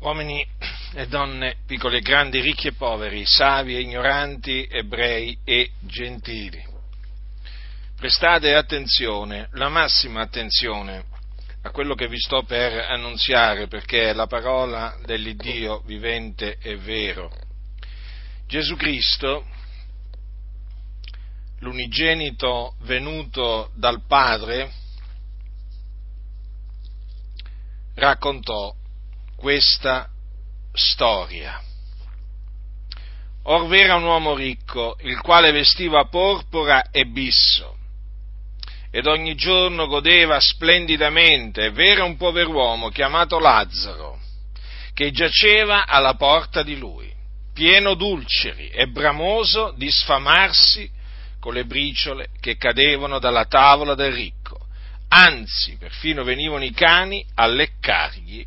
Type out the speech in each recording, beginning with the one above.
uomini e donne, piccoli e grandi, ricchi e poveri, savi e ignoranti, ebrei e gentili. Prestate attenzione, la massima attenzione a quello che vi sto per annunziare, perché è la parola dell'Iddio vivente e vero. Gesù Cristo, l'unigenito venuto dal Padre, raccontò questa storia. Or v'era un uomo ricco, il quale vestiva porpora e bisso, ed ogni giorno godeva splendidamente, v'era un pover'uomo chiamato Lazzaro, che giaceva alla porta di lui, pieno d'ulceri e bramoso di sfamarsi con le briciole che cadevano dalla tavola del ricco, anzi perfino venivano i cani a leccargli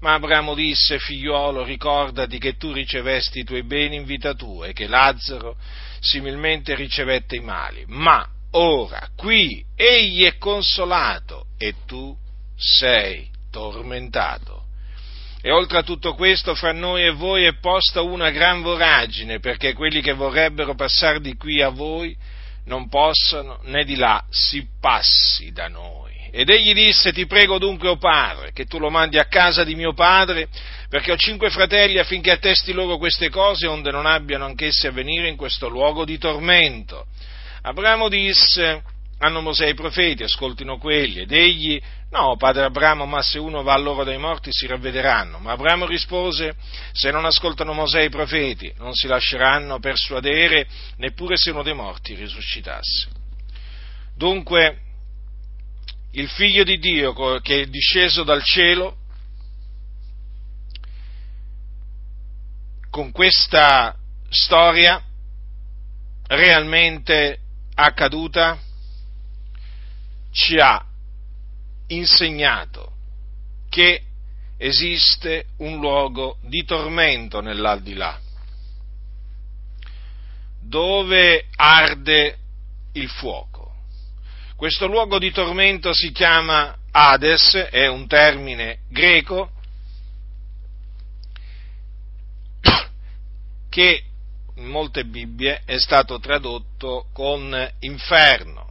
Ma Abramo disse, figliuolo, ricordati che tu ricevesti i tuoi beni in vita tua e che Lazzaro similmente ricevette i mali. Ma ora qui egli è consolato e tu sei tormentato. E oltre a tutto questo, fra noi e voi è posta una gran voragine, perché quelli che vorrebbero passare di qui a voi non possano, né di là si passi da noi. Ed egli disse, ti prego dunque, o oh padre, che tu lo mandi a casa di mio padre, perché ho cinque fratelli affinché attesti loro queste cose, onde non abbiano anch'essi a venire in questo luogo di tormento. Abramo disse, hanno Mosè i profeti, ascoltino quelli, ed egli, no, padre Abramo, ma se uno va loro dai morti si ravvederanno. Ma Abramo rispose, se non ascoltano Mosè i profeti, non si lasceranno persuadere, neppure se uno dei morti risuscitasse. Dunque, il figlio di Dio che è disceso dal cielo, con questa storia realmente accaduta, ci ha insegnato che esiste un luogo di tormento nell'aldilà, dove arde il fuoco. Questo luogo di tormento si chiama Hades, è un termine greco che in molte Bibbie è stato tradotto con inferno.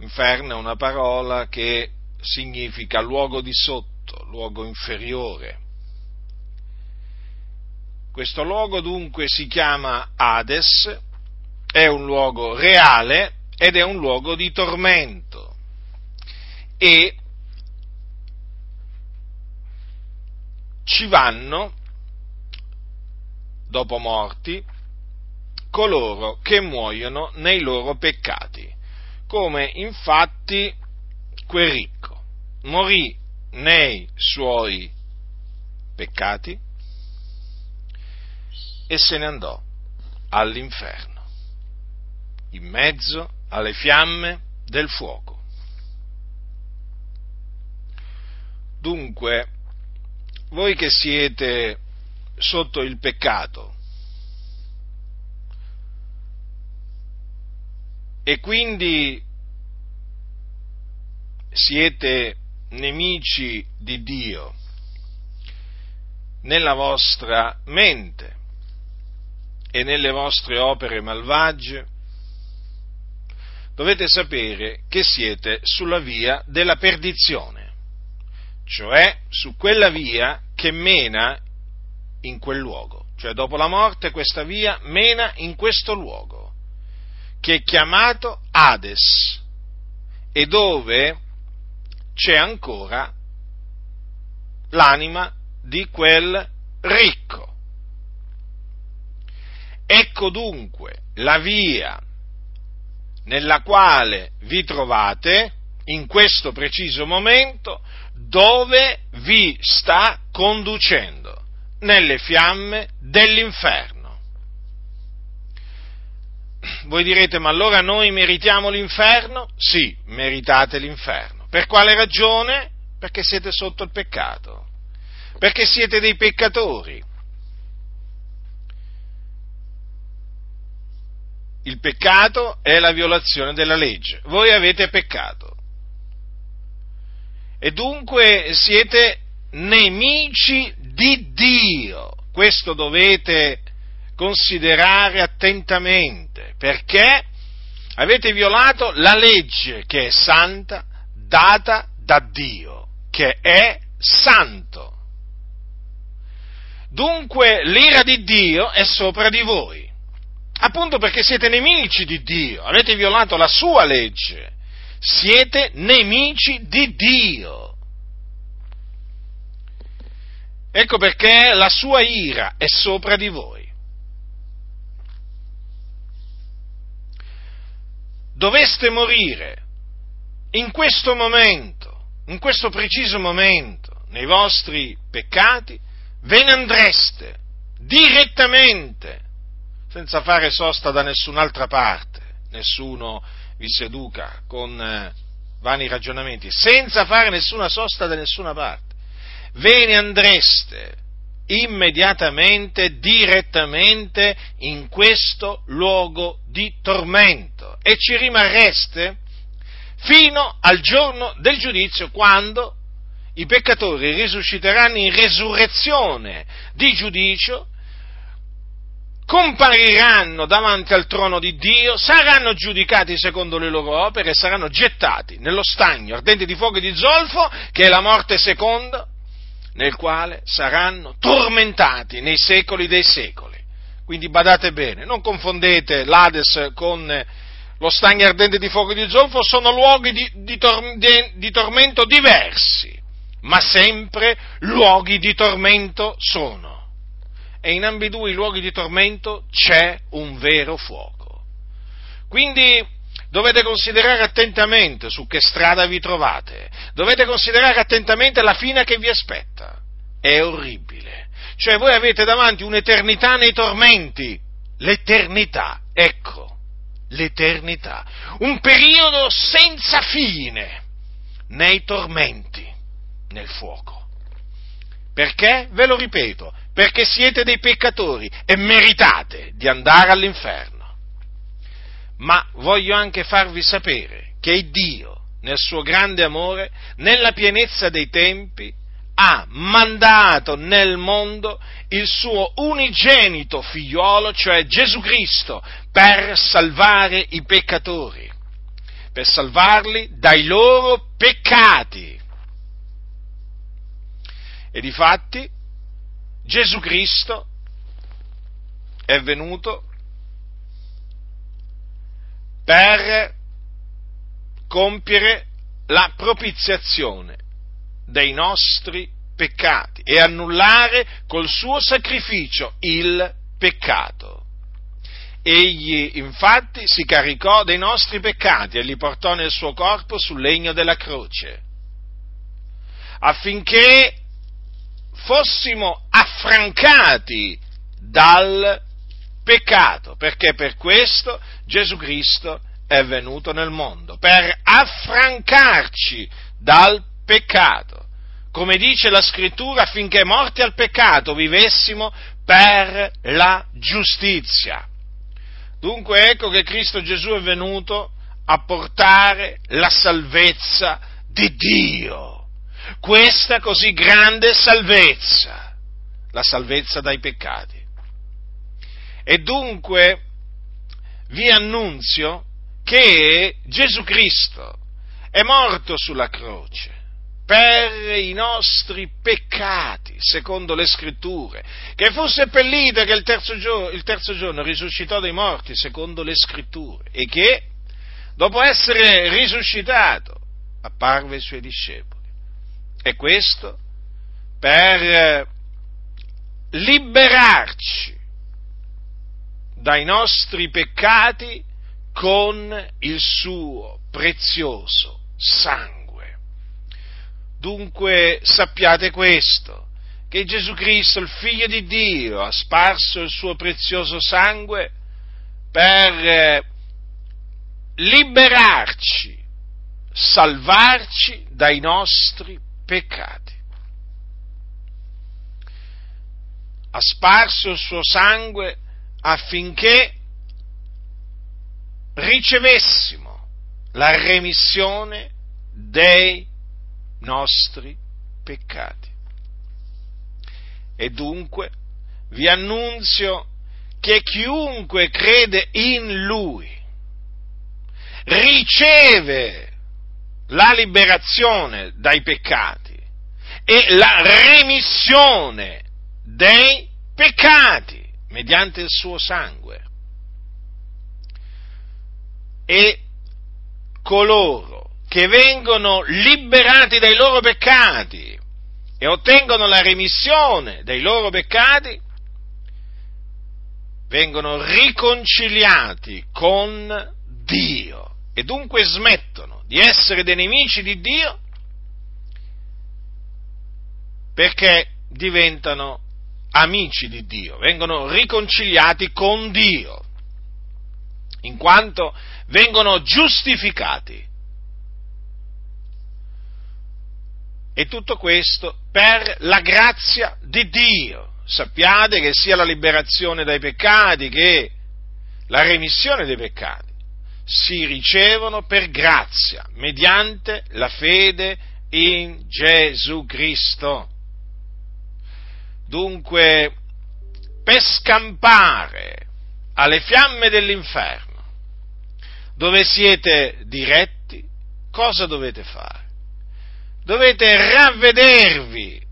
Inferno è una parola che significa luogo di sotto, luogo inferiore. Questo luogo dunque si chiama Hades, è un luogo reale ed è un luogo di tormento. E ci vanno, dopo morti, coloro che muoiono nei loro peccati, come infatti quel ricco morì nei suoi peccati e se ne andò all'inferno, in mezzo alle fiamme del fuoco. Dunque, voi che siete sotto il peccato e quindi siete nemici di Dio nella vostra mente e nelle vostre opere malvagie, dovete sapere che siete sulla via della perdizione, cioè su quella via che mena in quel luogo, cioè dopo la morte questa via mena in questo luogo, che è chiamato Hades, e dove c'è ancora l'anima di quel ricco. Ecco dunque la via nella quale vi trovate in questo preciso momento dove vi sta conducendo nelle fiamme dell'inferno. Voi direte, ma allora noi meritiamo l'inferno? Sì, meritate l'inferno. Per quale ragione? Perché siete sotto il peccato, perché siete dei peccatori. Il peccato è la violazione della legge. Voi avete peccato. E dunque siete nemici di Dio. Questo dovete considerare attentamente, perché avete violato la legge che è santa, data da Dio, che è santo. Dunque l'ira di Dio è sopra di voi, appunto perché siete nemici di Dio, avete violato la sua legge, siete nemici di Dio. Ecco perché la sua ira è sopra di voi. Doveste morire in questo momento, in questo preciso momento, nei vostri peccati, ve ne andreste direttamente, senza fare sosta da nessun'altra parte, nessuno vi seduca con eh, vani ragionamenti, senza fare nessuna sosta da nessuna parte. Ve ne andreste immediatamente, direttamente in questo luogo di tormento. E ci rimarreste fino al giorno del giudizio quando i peccatori risusciteranno in resurrezione di giudicio, compariranno davanti al trono di Dio, saranno giudicati secondo le loro opere e saranno gettati nello stagno ardente di fuoco e di zolfo, che è la morte seconda, nel quale saranno tormentati nei secoli dei secoli. Quindi badate bene, non confondete l'Ades con lo stagno ardente di fuoco di zolfo, sono luoghi di, di, tor- di, di tormento diversi, ma sempre luoghi di tormento sono. E in ambedue i luoghi di tormento c'è un vero fuoco. Quindi dovete considerare attentamente su che strada vi trovate, dovete considerare attentamente la fine che vi aspetta. È orribile. Cioè voi avete davanti un'eternità nei tormenti, l'eternità, ecco, l'eternità, un periodo senza fine nei tormenti, nel fuoco. Perché? Ve lo ripeto, perché siete dei peccatori e meritate di andare all'inferno ma voglio anche farvi sapere che Dio, nel suo grande amore, nella pienezza dei tempi, ha mandato nel mondo il suo unigenito figliuolo, cioè Gesù Cristo, per salvare i peccatori, per salvarli dai loro peccati. E difatti Gesù Cristo è venuto per compiere la propiziazione dei nostri peccati e annullare col suo sacrificio il peccato. Egli infatti si caricò dei nostri peccati e li portò nel suo corpo sul legno della croce, affinché fossimo affrancati dal peccato, perché per questo Gesù Cristo è venuto nel mondo, per affrancarci dal peccato. Come dice la scrittura, affinché morti al peccato vivessimo per la giustizia. Dunque ecco che Cristo Gesù è venuto a portare la salvezza di Dio. Questa così grande salvezza, la salvezza dai peccati. E dunque vi annunzio che Gesù Cristo è morto sulla croce per i nostri peccati, secondo le scritture, che fu seppellito e che il terzo, giorno, il terzo giorno risuscitò dai morti, secondo le scritture, e che, dopo essere risuscitato, apparve ai suoi discepoli. E questo per liberarci dai nostri peccati con il suo prezioso sangue. Dunque sappiate questo, che Gesù Cristo, il figlio di Dio, ha sparso il suo prezioso sangue per eh, liberarci, salvarci dai nostri peccati. Ha sparso il suo sangue affinché ricevessimo la remissione dei nostri peccati. E dunque vi annunzio che chiunque crede in Lui riceve la liberazione dai peccati e la remissione dei peccati mediante il suo sangue. E coloro che vengono liberati dai loro peccati e ottengono la remissione dei loro peccati, vengono riconciliati con Dio e dunque smettono di essere dei nemici di Dio perché diventano amici di Dio, vengono riconciliati con Dio, in quanto vengono giustificati E tutto questo per la grazia di Dio. Sappiate che sia la liberazione dai peccati che la remissione dei peccati si ricevono per grazia, mediante la fede in Gesù Cristo. Dunque, per scampare alle fiamme dell'inferno, dove siete diretti, cosa dovete fare? dovete ravvedervi,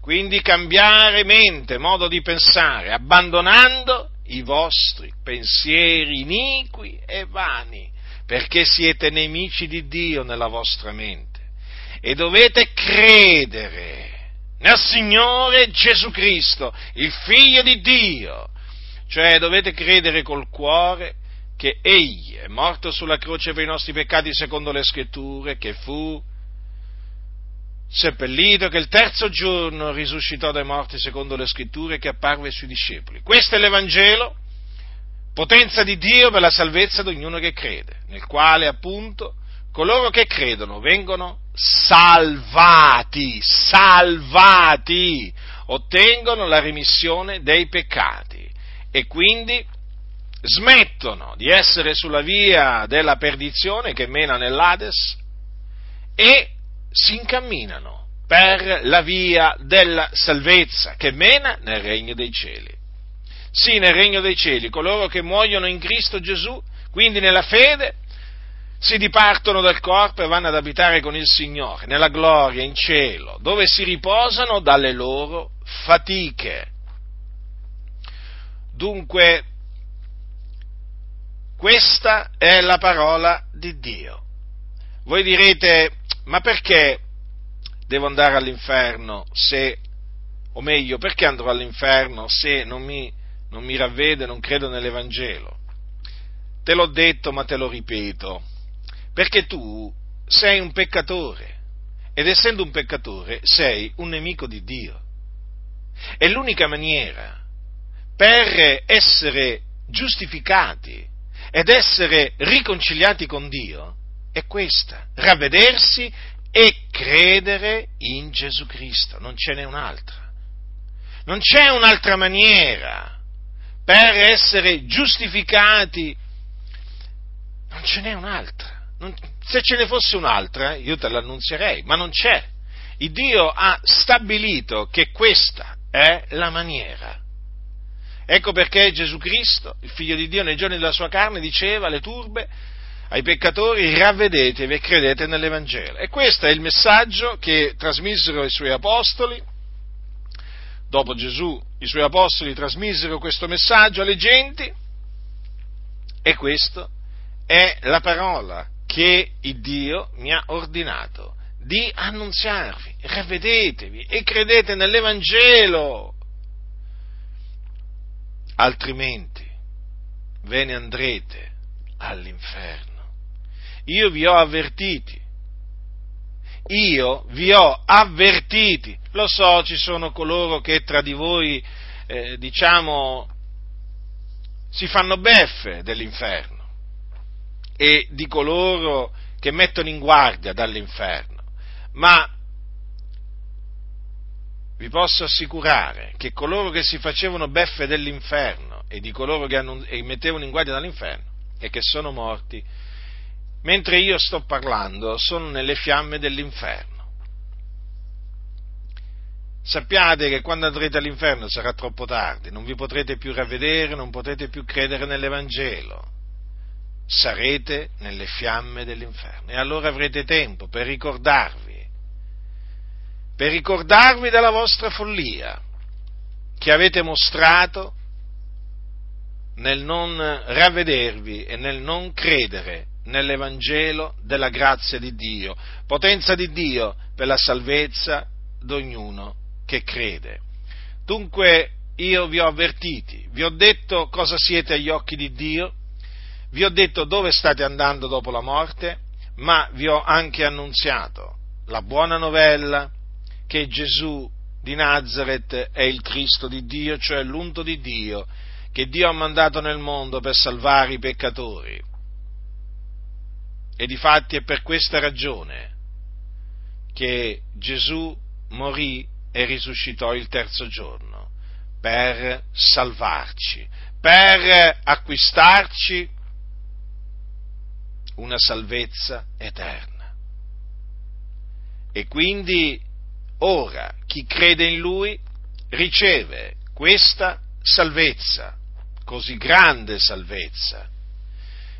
quindi cambiare mente, modo di pensare, abbandonando i vostri pensieri iniqui e vani, perché siete nemici di Dio nella vostra mente e dovete credere nel Signore Gesù Cristo, il Figlio di Dio, cioè dovete credere col cuore che Egli è morto sulla croce per i nostri peccati secondo le scritture, che fu seppellito, che il terzo giorno risuscitò dai morti secondo le scritture che apparve sui discepoli. Questo è l'Evangelo, potenza di Dio per la salvezza di ognuno che crede, nel quale appunto coloro che credono vengono salvati, salvati, ottengono la remissione dei peccati e quindi smettono di essere sulla via della perdizione che mena nell'Ades e si incamminano per la via della salvezza che mena nel regno dei cieli. Sì, nel regno dei cieli, coloro che muoiono in Cristo Gesù, quindi nella fede, si dipartono dal corpo e vanno ad abitare con il Signore, nella gloria, in cielo, dove si riposano dalle loro fatiche. Dunque, questa è la parola di Dio. Voi direte, ma perché devo andare all'inferno se, o meglio, perché andrò all'inferno se non mi, non mi ravvedo e non credo nell'Evangelo? Te l'ho detto, ma te lo ripeto, perché tu sei un peccatore ed essendo un peccatore sei un nemico di Dio. E l'unica maniera per essere giustificati ed essere riconciliati con Dio è questa, ravvedersi e credere in Gesù Cristo, non ce n'è un'altra. Non c'è un'altra maniera per essere giustificati, non ce n'è un'altra. Non, se ce ne fosse un'altra, io te l'annunzierei, ma non c'è. Il Dio ha stabilito che questa è la maniera. Ecco perché Gesù Cristo, il figlio di Dio, nei giorni della sua carne, diceva alle turbe, ai peccatori ravvedetevi e credete nell'Evangelo. E questo è il messaggio che trasmisero i suoi apostoli. Dopo Gesù, i suoi apostoli trasmisero questo messaggio alle genti e questa è la parola che il Dio mi ha ordinato di annunziarvi. Ravvedetevi e credete nell'Evangelo. Altrimenti ve ne andrete all'inferno io vi ho avvertiti. io vi ho avvertiti. Lo so, ci sono coloro che tra di voi, eh, diciamo, si fanno beffe dell'inferno e di coloro che mettono in guardia dall'inferno, ma vi posso assicurare che coloro che si facevano beffe dell'inferno e di coloro che annun- mettevano in guardia dall'inferno e che sono morti, mentre io sto parlando, sono nelle fiamme dell'inferno. Sappiate che quando andrete all'inferno sarà troppo tardi, non vi potrete più ravvedere, non potrete più credere nell'Evangelo. Sarete nelle fiamme dell'inferno e allora avrete tempo per ricordarvi, per ricordarvi della vostra follia che avete mostrato nel non ravvedervi e nel non credere nell'Evangelo della grazia di Dio, potenza di Dio per la salvezza di ognuno che crede. Dunque io vi ho avvertiti, vi ho detto cosa siete agli occhi di Dio, vi ho detto dove state andando dopo la morte, ma vi ho anche annunziato la buona novella che Gesù di Nazareth è il Cristo di Dio, cioè l'unto di Dio, che Dio ha mandato nel mondo per salvare i peccatori. E difatti è per questa ragione che Gesù morì e risuscitò il terzo giorno, per salvarci, per acquistarci una salvezza eterna. E quindi ora chi crede in Lui riceve questa salvezza, così grande salvezza,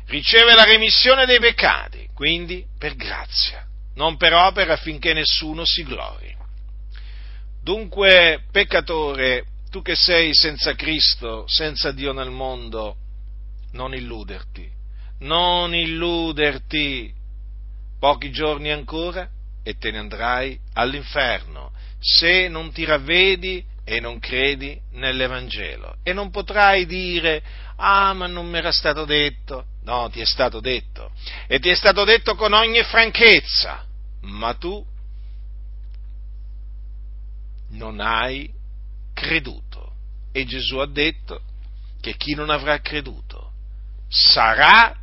riceve la remissione dei peccati, quindi per grazia, non per opera affinché nessuno si glori. Dunque, peccatore, tu che sei senza Cristo, senza Dio nel mondo, non illuderti, non illuderti. Pochi giorni ancora e te ne andrai all'inferno, se non ti ravvedi e non credi nell'Evangelo. E non potrai dire, ah, ma non mi era stato detto. No, ti è stato detto. E ti è stato detto con ogni franchezza. Ma tu non hai creduto. E Gesù ha detto che chi non avrà creduto sarà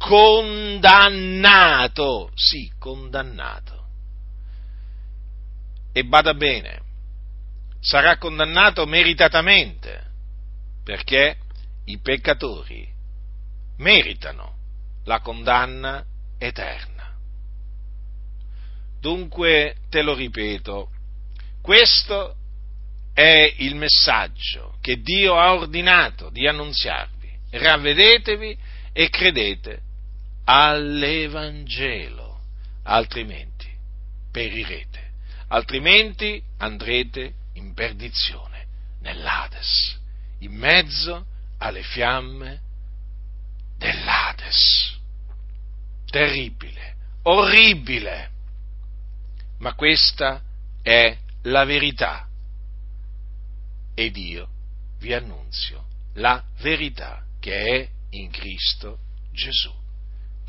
condannato. Sì, condannato. E bada bene, sarà condannato meritatamente, perché i peccatori meritano la condanna eterna. Dunque, te lo ripeto, questo è il messaggio che Dio ha ordinato di annunziarvi. Ravvedetevi e credete all'Evangelo, altrimenti perirete, altrimenti andrete in perdizione, nell'Ades, in mezzo alle fiamme dell'Ades. Terribile, orribile, ma questa è la verità. Ed io vi annunzio la verità che è in Cristo Gesù.